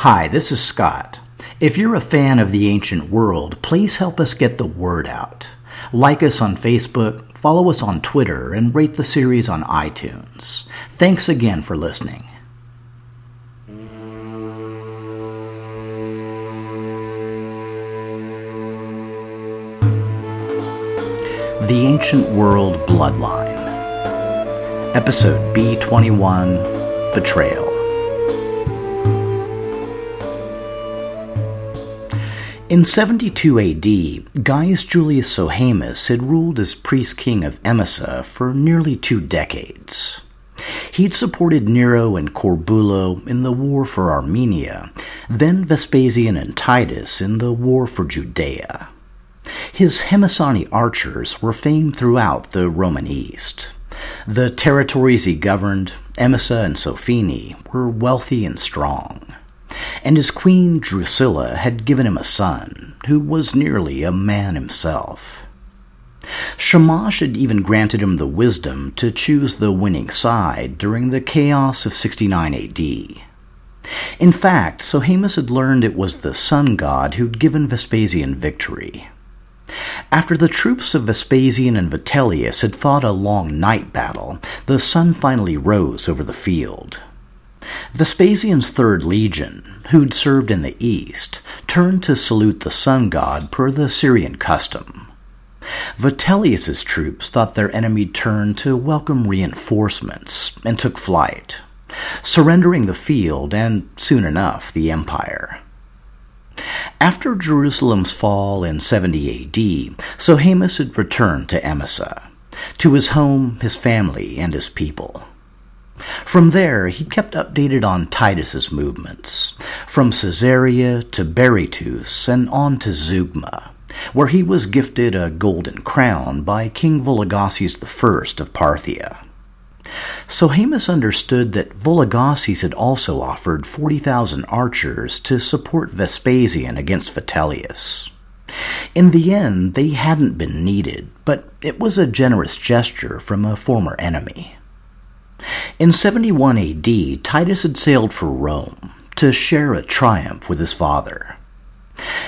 Hi, this is Scott. If you're a fan of the ancient world, please help us get the word out. Like us on Facebook, follow us on Twitter, and rate the series on iTunes. Thanks again for listening. The Ancient World Bloodline, Episode B21 Betrayal. In 72 AD, Gaius Julius Sohaemus had ruled as priest king of Emesa for nearly two decades. He'd supported Nero and Corbulo in the war for Armenia, then Vespasian and Titus in the war for Judea. His Emesene archers were famed throughout the Roman East. The territories he governed, Emesa and Sophene, were wealthy and strong and his queen Drusilla had given him a son, who was nearly a man himself. Shamash had even granted him the wisdom to choose the winning side during the chaos of 69 AD. In fact, Sohaemus had learned it was the sun god who'd given Vespasian victory. After the troops of Vespasian and Vitellius had fought a long night battle, the sun finally rose over the field. Vespasian's Third Legion, who'd served in the east, turned to salute the sun god per the Syrian custom. Vitellius's troops thought their enemy turned to welcome reinforcements and took flight, surrendering the field and, soon enough, the empire. After Jerusalem's fall in 70 AD, Sohaemus had returned to Emesa, to his home, his family, and his people. From there, he kept updated on Titus's movements, from Caesarea to Berytus and on to Zeugma, where he was gifted a golden crown by King Vologases I of Parthia. Sohaemus understood that Vologases had also offered 40,000 archers to support Vespasian against Vitellius. In the end, they hadn't been needed, but it was a generous gesture from a former enemy. In 71 AD, Titus had sailed for Rome to share a triumph with his father.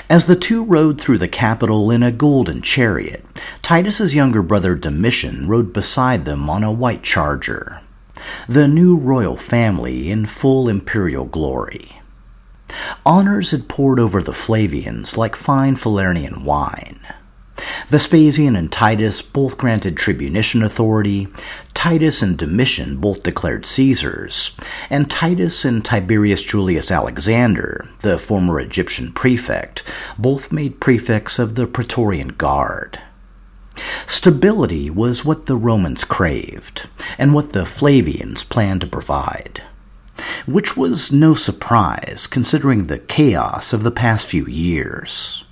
As the two rode through the capital in a golden chariot, Titus's younger brother Domitian rode beside them on a white charger. The new royal family in full imperial glory. Honors had poured over the Flavians like fine Falernian wine. Vespasian and Titus both granted tribunician authority, Titus and Domitian both declared Caesars, and Titus and Tiberius Julius Alexander, the former Egyptian prefect, both made prefects of the Praetorian Guard. Stability was what the Romans craved, and what the Flavians planned to provide. Which was no surprise considering the chaos of the past few years.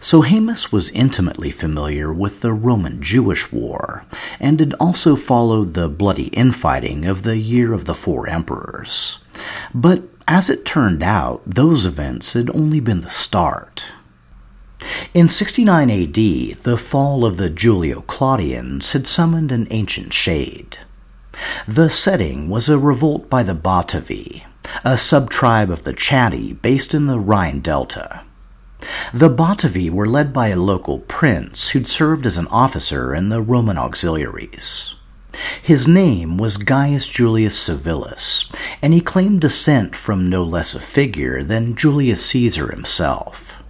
Sohaemus was intimately familiar with the Roman Jewish War, and had also followed the bloody infighting of the Year of the Four Emperors. But as it turned out, those events had only been the start. In 69 AD, the fall of the Julio Claudians had summoned an ancient shade. The setting was a revolt by the Batavi, a subtribe of the Chatti based in the Rhine Delta. The Batavi were led by a local prince who'd served as an officer in the Roman auxiliaries. His name was Gaius Julius Civilis, and he claimed descent from no less a figure than Julius Caesar himself.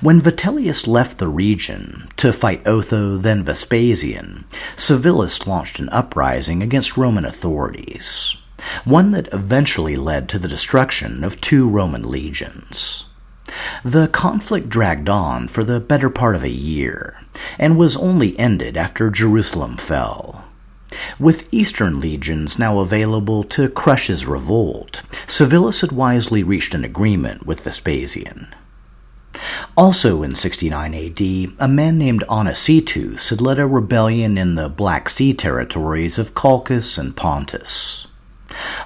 When Vitellius left the region to fight Otho, then Vespasian, Civilis launched an uprising against Roman authorities, one that eventually led to the destruction of two Roman legions. The conflict dragged on for the better part of a year, and was only ended after Jerusalem fell. With eastern legions now available to crush his revolt, Civilis had wisely reached an agreement with Vespasian. Also in 69 AD, a man named Anicetus had led a rebellion in the Black Sea territories of Colchis and Pontus.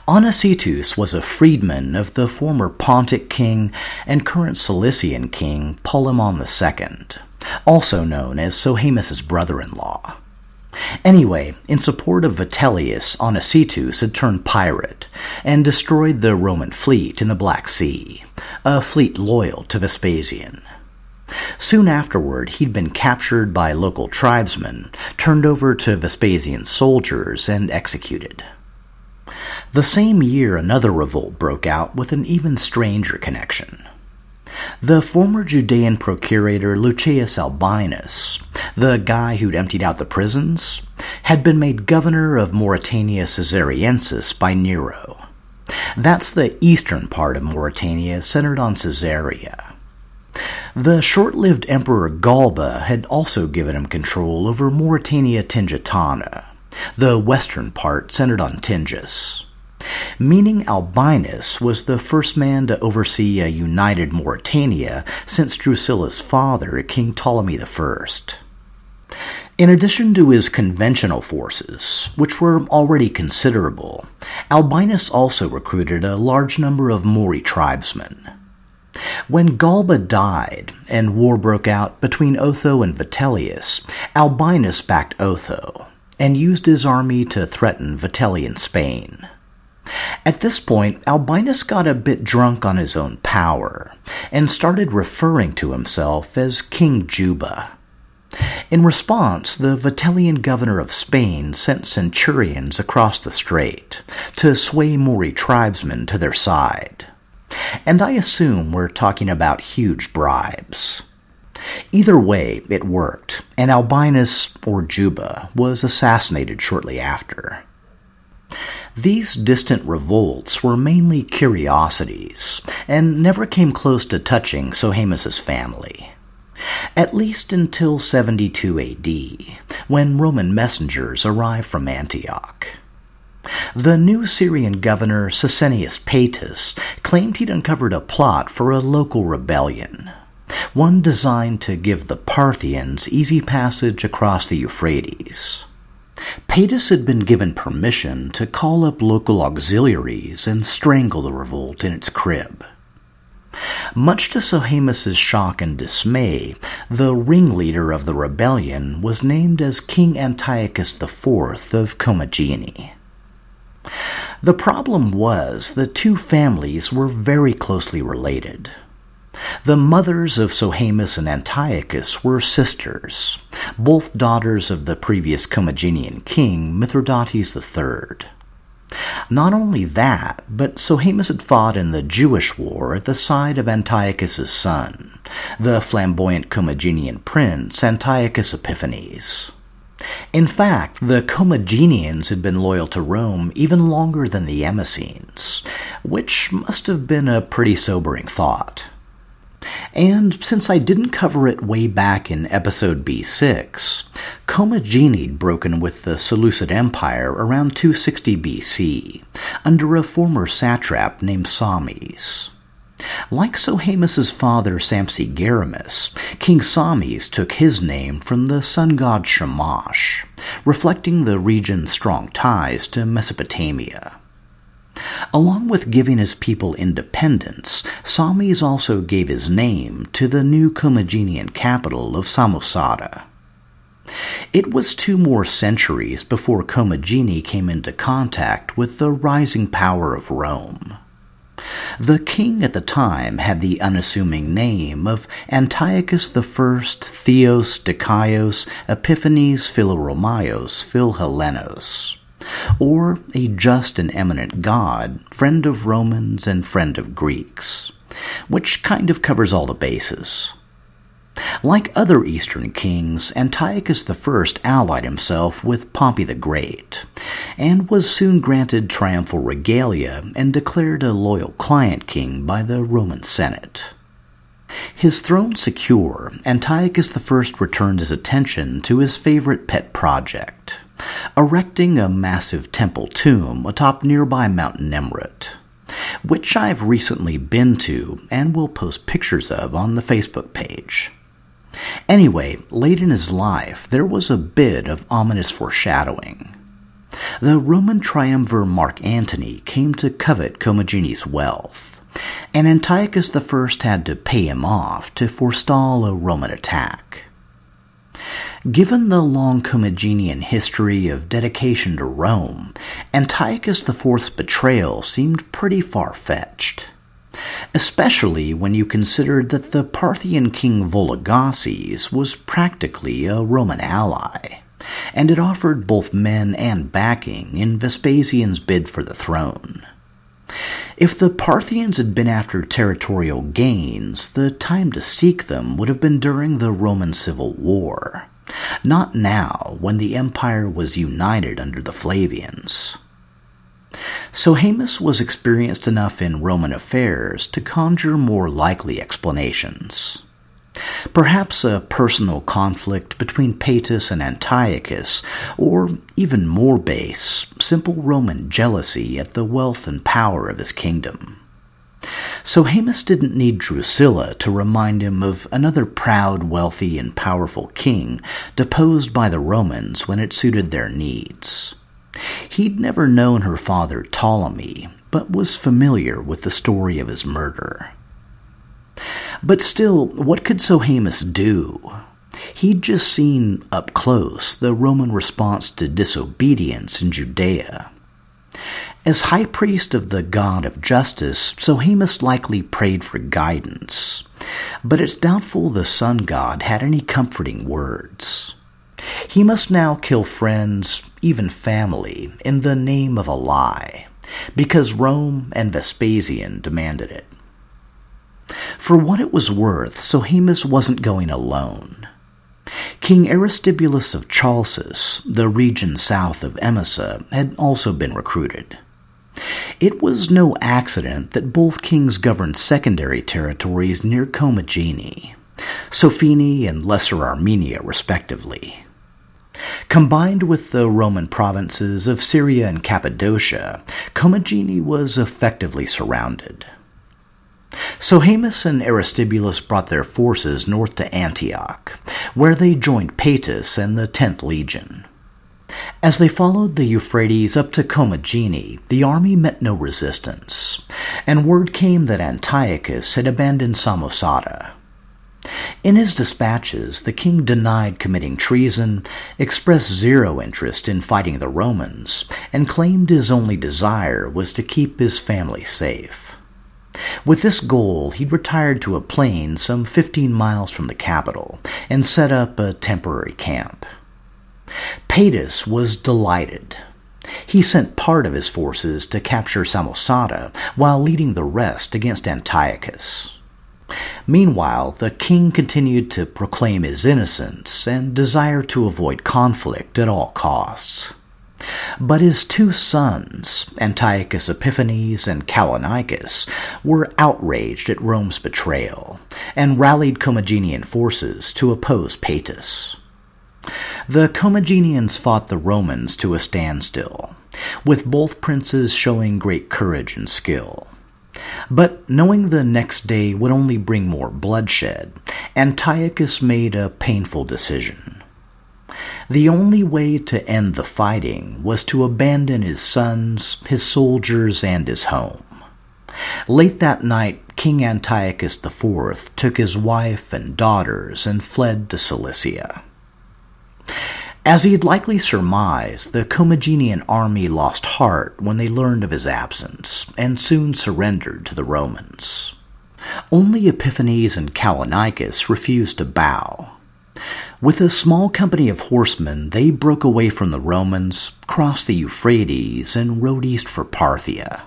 Anicetus was a freedman of the former Pontic king and current Cilician king Polemon II, also known as Sohaemus' brother in law. Anyway, in support of Vitellius, Anicetus had turned pirate and destroyed the Roman fleet in the Black Sea, a fleet loyal to Vespasian. Soon afterward, he'd been captured by local tribesmen, turned over to Vespasian's soldiers, and executed. The same year, another revolt broke out with an even stranger connection. The former Judean procurator Lucius Albinus, the guy who'd emptied out the prisons, had been made governor of Mauritania Caesariensis by Nero. That's the eastern part of Mauritania centered on Caesarea. The short lived Emperor Galba had also given him control over Mauritania Tingitana, the western part centered on Tingis meaning Albinus was the first man to oversee a united Mauritania since Drusilla's father, King Ptolemy I. In addition to his conventional forces, which were already considerable, Albinus also recruited a large number of Mori tribesmen. When Galba died and war broke out between Otho and Vitellius, Albinus backed Otho and used his army to threaten Vitellian Spain. At this point, Albinus got a bit drunk on his own power and started referring to himself as King Juba. In response, the Vitellian governor of Spain sent centurions across the strait to sway Mori tribesmen to their side. And I assume we're talking about huge bribes. Either way, it worked, and Albinus, or Juba, was assassinated shortly after. These distant revolts were mainly curiosities, and never came close to touching Sohaemus' family. At least until 72 AD, when Roman messengers arrived from Antioch. The new Syrian governor Caesennius Paetus claimed he'd uncovered a plot for a local rebellion, one designed to give the Parthians easy passage across the Euphrates. Paetus had been given permission to call up local auxiliaries and strangle the revolt in its crib. Much to Sohaemus' shock and dismay, the ringleader of the rebellion was named as King Antiochus IV of Commagene. The problem was the two families were very closely related. The mothers of Sohaemus and Antiochus were sisters, both daughters of the previous Commagenian king, Mithridates III. Not only that, but Sohaemus had fought in the Jewish War at the side of Antiochus's son, the flamboyant Commagenian prince Antiochus Epiphanes. In fact, the Commagenians had been loyal to Rome even longer than the Emesines, which must have been a pretty sobering thought. And since I didn't cover it way back in episode B6, Commagene broken with the Seleucid Empire around 260 BC, under a former satrap named Sames. Like Sohaemus' father Sampsigaramus, King Sames took his name from the sun god Shamash, reflecting the region's strong ties to Mesopotamia. Along with giving his people independence, Sames also gave his name to the new Commagenian capital of Samosata. It was two more centuries before Commagene came into contact with the rising power of Rome. The king at the time had the unassuming name of Antiochus I Theos Dikaios Epiphanes Philoromaios Philhellenos, or a just and eminent god, friend of Romans and friend of Greeks, which kind of covers all the bases. Like other Eastern kings, Antiochus I allied himself with Pompey the Great, and was soon granted triumphal regalia and declared a loyal client king by the Roman Senate. His throne secure, Antiochus I returned his attention to his favorite pet project, erecting a massive temple tomb atop nearby Mount Nemrut, which I've recently been to and will post pictures of on the Facebook page. Anyway, late in his life, there was a bit of ominous foreshadowing. The Roman triumvir Mark Antony came to covet Commagene's wealth, and Antiochus I had to pay him off to forestall a Roman attack. Given the long Commagenean history of dedication to Rome, Antiochus IV's betrayal seemed pretty far fetched especially when you considered that the Parthian king Vologases was practically a Roman ally, and it offered both men and backing in Vespasian's bid for the throne. If the Parthians had been after territorial gains, the time to seek them would have been during the Roman Civil War, not now when the empire was united under the Flavians. Sohaemus was experienced enough in Roman affairs to conjure more likely explanations. Perhaps a personal conflict between Paetus and Antiochus, or even more base, simple Roman jealousy at the wealth and power of his kingdom. Sohaemus didn't need Drusilla to remind him of another proud, wealthy, and powerful king deposed by the Romans when it suited their needs. He'd never known her father Ptolemy, but was familiar with the story of his murder. But still, what could Sohaemus do? He'd just seen up close the Roman response to disobedience in Judea. As high priest of the god of justice, Sohaemus likely prayed for guidance, but it's doubtful the sun god had any comforting words. He must now kill friends, even family, in the name of a lie, because Rome and Vespasian demanded it. For what it was worth, Sohaemus wasn't going alone. King Aristobulus of Chalcis, the region south of Emesa, had also been recruited. It was no accident that both kings governed secondary territories near Commagene, Sophene and Lesser Armenia, respectively. Combined with the Roman provinces of Syria and Cappadocia, Commagene was effectively surrounded. Sohaemus and Aristobulus brought their forces north to Antioch, where they joined Paetus and the 10th Legion. As they followed the Euphrates up to Commagene, the army met no resistance, and word came that Antiochus had abandoned Samosata. In his dispatches, the king denied committing treason, expressed zero interest in fighting the Romans, and claimed his only desire was to keep his family safe. With this goal, he retired to a plain some 15 miles from the capital and set up a temporary camp. Paetus was delighted. He sent part of his forces to capture Samosata while leading the rest against Antiochus. Meanwhile, the king continued to proclaim his innocence and desire to avoid conflict at all costs. But his two sons, Antiochus Epiphanes and Callinicus, were outraged at Rome's betrayal and rallied Commagenean forces to oppose Paetus. The Commageneans fought the Romans to a standstill, with both princes showing great courage and skill. But knowing the next day would only bring more bloodshed, Antiochus made a painful decision. The only way to end the fighting was to abandon his sons, his soldiers, and his home. Late that night, King Antiochus IV took his wife and daughters and fled to Cilicia. As he'd likely surmised, the Commagenian army lost heart when they learned of his absence and soon surrendered to the Romans. Only Epiphanes and Callinicus refused to bow. With a small company of horsemen, they broke away from the Romans, crossed the Euphrates, and rode east for Parthia.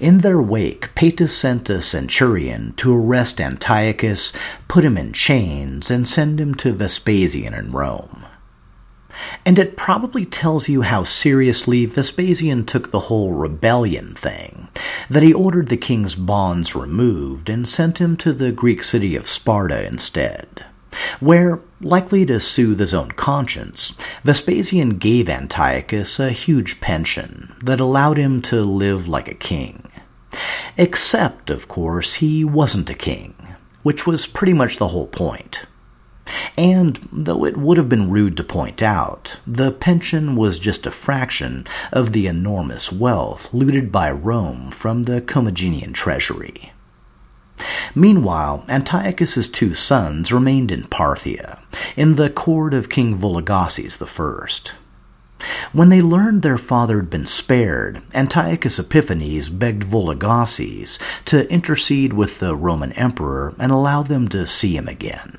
In their wake, Paetus sent a centurion to arrest Antiochus, put him in chains, and send him to Vespasian in Rome. And it probably tells you how seriously Vespasian took the whole rebellion thing, that he ordered the king's bonds removed and sent him to the Greek city of Sparta instead, where, likely to soothe his own conscience, Vespasian gave Antiochus a huge pension that allowed him to live like a king. Except, of course, he wasn't a king, which was pretty much the whole point. And, though it would have been rude to point out, the pension was just a fraction of the enormous wealth looted by Rome from the Commagenian treasury. Meanwhile, Antiochus's two sons remained in Parthia, in the court of King Vologases I. When they learned their father had been spared, Antiochus Epiphanes begged Vologases to intercede with the Roman emperor and allow them to see him again.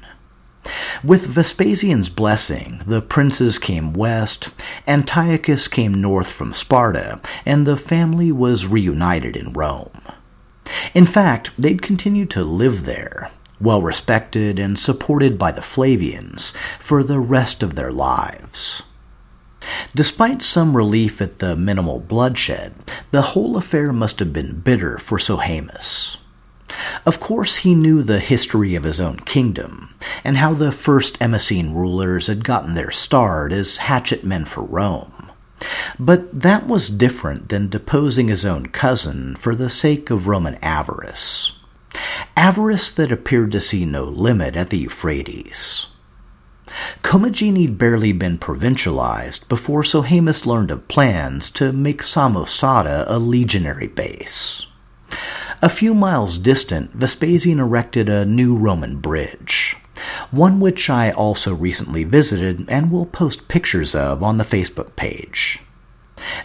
With Vespasian's blessing, the princes came west, Antiochus came north from Sparta, and the family was reunited in Rome. In fact, they'd continued to live there, well respected and supported by the Flavians, for the rest of their lives. Despite some relief at the minimal bloodshed, the whole affair must have been bitter for Sohaemus. Of course, he knew the history of his own kingdom, and how the first Emesene rulers had gotten their start as hatchet men for Rome. But that was different than deposing his own cousin for the sake of Roman avarice. Avarice that appeared to see no limit at the Euphrates. Commagene had barely been provincialized before Sohaemus learned of plans to make Samosata a legionary base. A few miles distant, Vespasian erected a new Roman bridge, one which I also recently visited and will post pictures of on the Facebook page.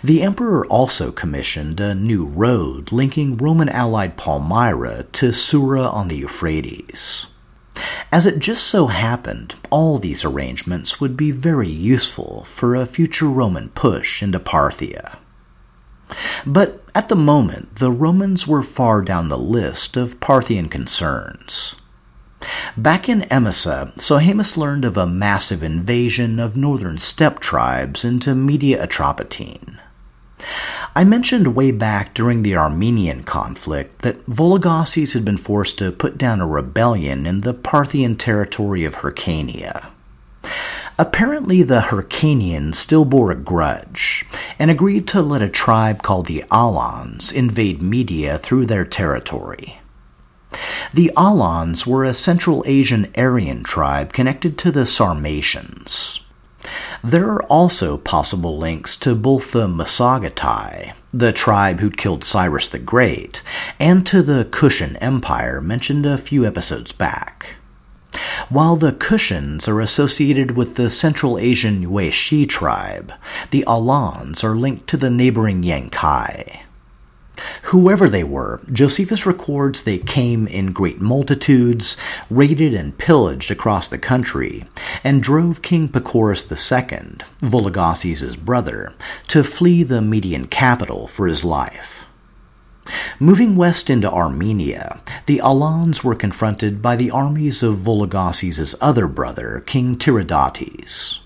The emperor also commissioned a new road linking Roman allied Palmyra to Sura on the Euphrates. As it just so happened, all these arrangements would be very useful for a future Roman push into Parthia. But at the moment, the Romans were far down the list of Parthian concerns. Back in Emesa, Sohaemus learned of a massive invasion of northern steppe tribes into Media Atropatene. I mentioned way back during the Armenian conflict that Vologases had been forced to put down a rebellion in the Parthian territory of Hyrcania. Apparently, the Hyrcanians still bore a grudge and agreed to let a tribe called the Alans invade Media through their territory. The Alans were a Central Asian Aryan tribe connected to the Sarmatians. There are also possible links to both the Massagetae, the tribe who'd killed Cyrus the Great, and to the Kushan Empire mentioned a few episodes back. While the Kushans are associated with the Central Asian Yuezhi tribe, the Alans are linked to the neighboring Yancai. Whoever they were, Josephus records they came in great multitudes, raided and pillaged across the country, and drove King Pacorus II, Vologases' brother, to flee the Median capital for his life. Moving west into Armenia, the Alans were confronted by the armies of Vologases' other brother, King Tiridates.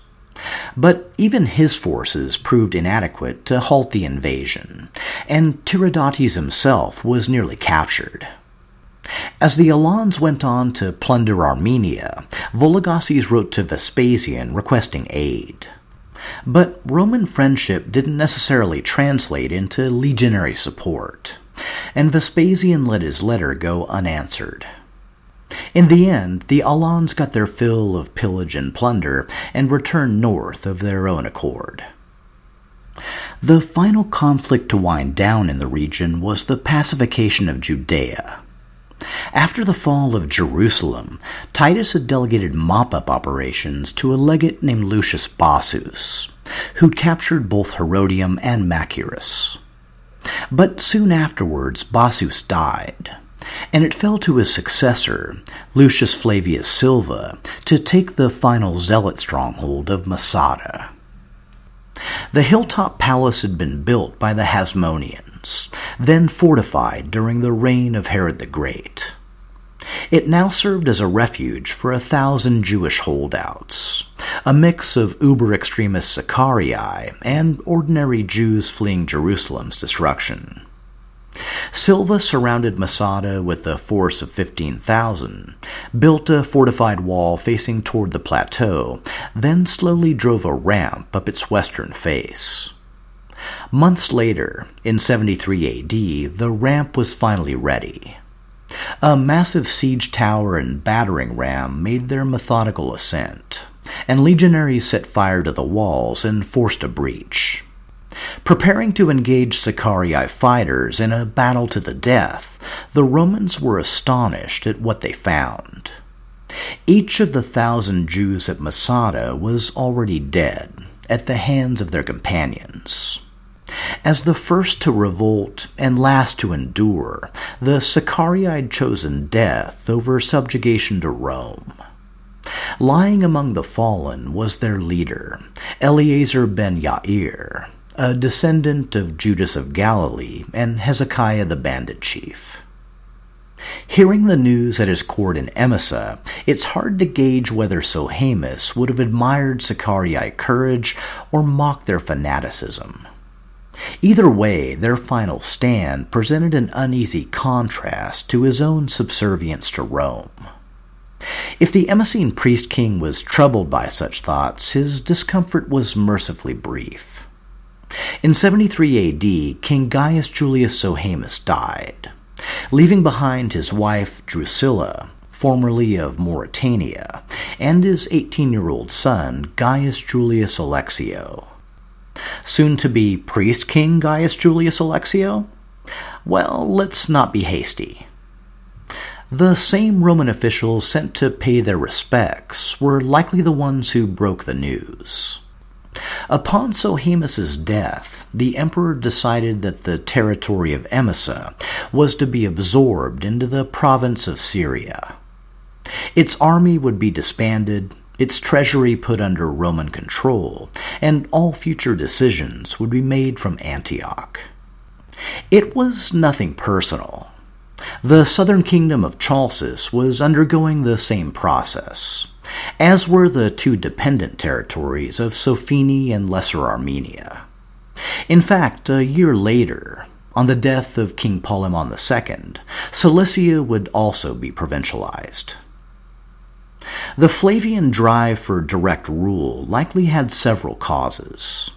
But even his forces proved inadequate to halt the invasion, and Tiridates himself was nearly captured. As the Alans went on to plunder Armenia, Vologases wrote to Vespasian requesting aid. But Roman friendship didn't necessarily translate into legionary support, and Vespasian let his letter go unanswered. In the end, the Alans got their fill of pillage and plunder and returned north of their own accord. The final conflict to wind down in the region was the pacification of Judea. After the fall of Jerusalem, Titus had delegated mop up operations to a legate named Lucius Bassus, who'd captured both Herodium and Machaerus. But soon afterwards, Bassus died, and it fell to his successor, Lucius Flavius Silva, to take the final zealot stronghold of Masada. The hilltop palace had been built by the Hasmoneans, then fortified during the reign of Herod the Great. It now served as a refuge for a thousand Jewish holdouts, a mix of uber extremist Sicarii and ordinary Jews fleeing Jerusalem's destruction. Silva surrounded Masada with a force of 15,000, built a fortified wall facing toward the plateau, then slowly drove a ramp up its western face. Months later, in 73 AD, the ramp was finally ready. A massive siege tower and battering ram made their methodical ascent, and legionaries set fire to the walls and forced a breach. Preparing to engage Sicarii fighters in a battle to the death, the Romans were astonished at what they found. Each of the thousand Jews at Masada was already dead at the hands of their companions. As the first to revolt and last to endure, the Sicarii had chosen death over subjugation to Rome. Lying among the fallen was their leader, Eleazar ben Yair, a descendant of Judas of Galilee and Hezekiah the bandit chief. Hearing the news at his court in Emesa, it's hard to gauge whether Sohaemus would have admired Sicarii courage or mocked their fanaticism. Either way, their final stand presented an uneasy contrast to his own subservience to Rome. If the Emesene priest king was troubled by such thoughts, his discomfort was mercifully brief. In 73 AD, King Gaius Julius Sohaemus died, leaving behind his wife Drusilla, formerly of Mauritania, and his 18 year old son, Gaius Julius Alexio. Soon to be priest king Gaius Julius Alexio? Well, let's not be hasty. The same Roman officials sent to pay their respects were likely the ones who broke the news. Upon Sohaemus's death, the emperor decided that the territory of Emesa was to be absorbed into the province of Syria. Its army would be disbanded, its treasury put under Roman control, and all future decisions would be made from Antioch. It was nothing personal. The southern kingdom of Chalcis was undergoing the same process as were the two dependent territories of Sophene and Lesser Armenia. In fact, a year later, on the death of King Polemon II, Cilicia would also be provincialized. The Flavian drive for direct rule likely had several causes.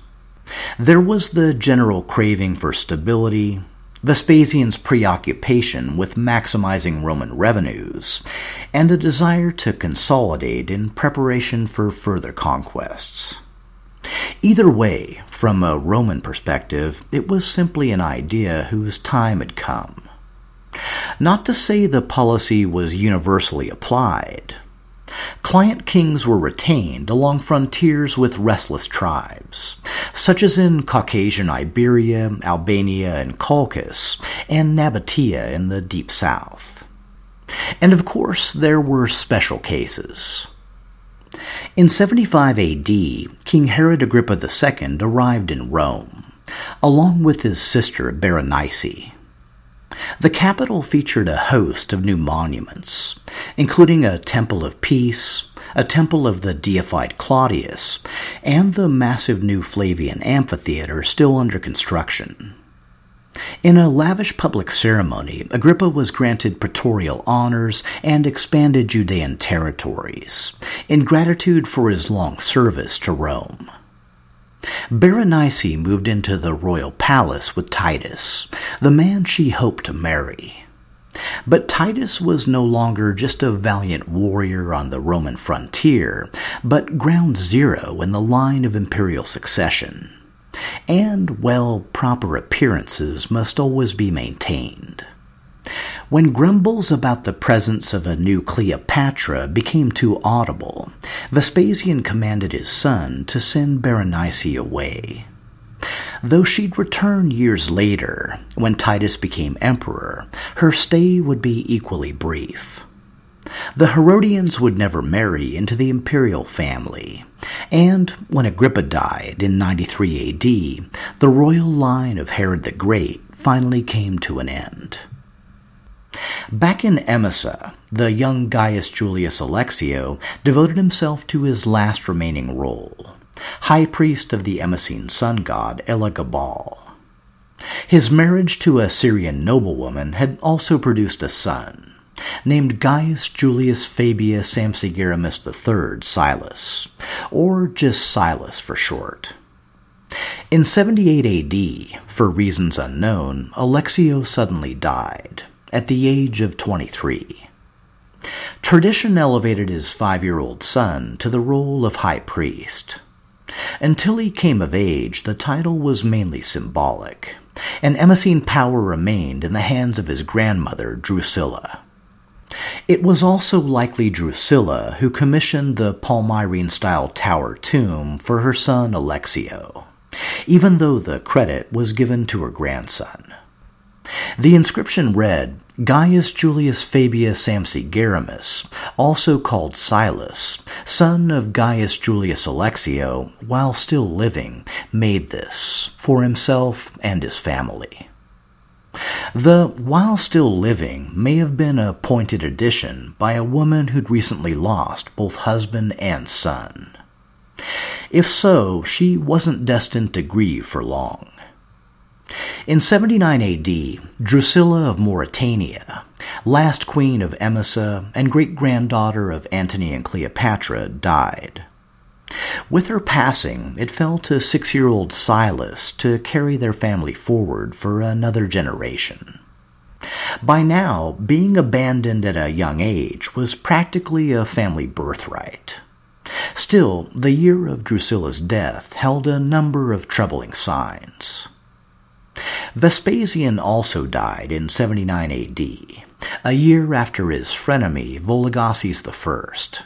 There was the general craving for stability, Vespasian's preoccupation with maximizing Roman revenues, and a desire to consolidate in preparation for further conquests. Either way, from a Roman perspective, it was simply an idea whose time had come. Not to say the policy was universally applied, Client kings were retained along frontiers with restless tribes, such as in Caucasian Iberia, Albania, and Colchis, and Nabatea in the deep south. And of course, there were special cases. In 75 AD, King Herod Agrippa II arrived in Rome, along with his sister Berenice. The capital featured a host of new monuments, including a Temple of Peace, a temple of the deified Claudius, and the massive new Flavian amphitheater still under construction. In a lavish public ceremony, Agrippa was granted praetorial honors and expanded Judean territories, in gratitude for his long service to Rome. Berenice moved into the royal palace with Titus, the man she hoped to marry. But Titus was no longer just a valiant warrior on the Roman frontier, but ground zero in the line of imperial succession. And, well, proper appearances must always be maintained. When grumbles about the presence of a new Cleopatra became too audible, Vespasian commanded his son to send Berenice away. Though she'd return years later, when Titus became emperor, her stay would be equally brief. The Herodians would never marry into the imperial family, and when Agrippa died in 93 AD, the royal line of Herod the Great finally came to an end. Back in Emesa, the young Gaius Julius Alexio devoted himself to his last remaining role, high priest of the Emesene sun god Elagabal. His marriage to a Syrian noblewoman had also produced a son, named Gaius Julius Fabius Sampsigaramus III Silas, or just Silas for short. In 78 AD, for reasons unknown, Alexio suddenly died at the age of 23. Tradition elevated his five year old son to the role of high priest. Until he came of age, the title was mainly symbolic, and Emesene power remained in the hands of his grandmother, Drusilla. It was also likely Drusilla who commissioned the Palmyrene style tower tomb for her son Alexio, even though the credit was given to her grandson. The inscription read Gaius Julius Fabius Sampsigaramus, also called Silas, son of Gaius Julius Alexio, while still living, made this for himself and his family. The while still living may have been a pointed addition by a woman who'd recently lost both husband and son. If so, she wasn't destined to grieve for long. In 79 AD, Drusilla of Mauritania, last queen of Emesa and great granddaughter of Antony and Cleopatra, died. With her passing, it fell to six year old Silas to carry their family forward for another generation. By now, being abandoned at a young age was practically a family birthright. Still, the year of Drusilla's death held a number of troubling signs. Vespasian also died in 79 AD, a year after his frenemy Vologases I.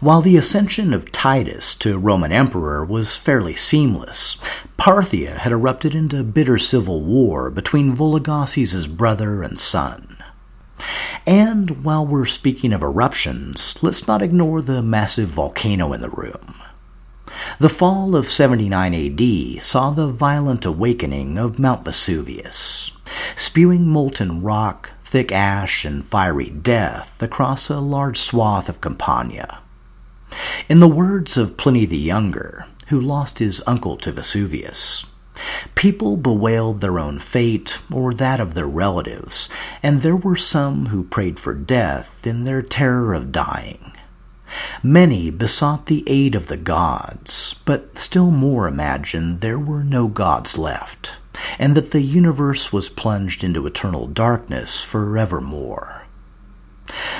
While the ascension of Titus to Roman emperor was fairly seamless, Parthia had erupted into bitter civil war between Vologases' brother and son. And while we're speaking of eruptions, let's not ignore the massive volcano in the room. The fall of 79 AD saw the violent awakening of Mount Vesuvius, spewing molten rock, thick ash, and fiery death across a large swath of Campania. In the words of Pliny the Younger, who lost his uncle to Vesuvius, people bewailed their own fate or that of their relatives, and there were some who prayed for death in their terror of dying. Many besought the aid of the gods, but still more imagined there were no gods left, and that the universe was plunged into eternal darkness forevermore.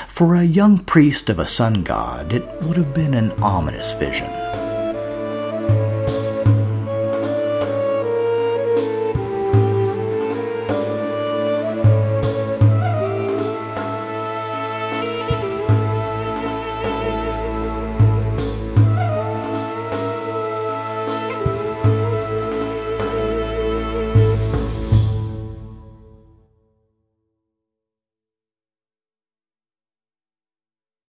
For a young priest of a sun god, it would have been an ominous vision.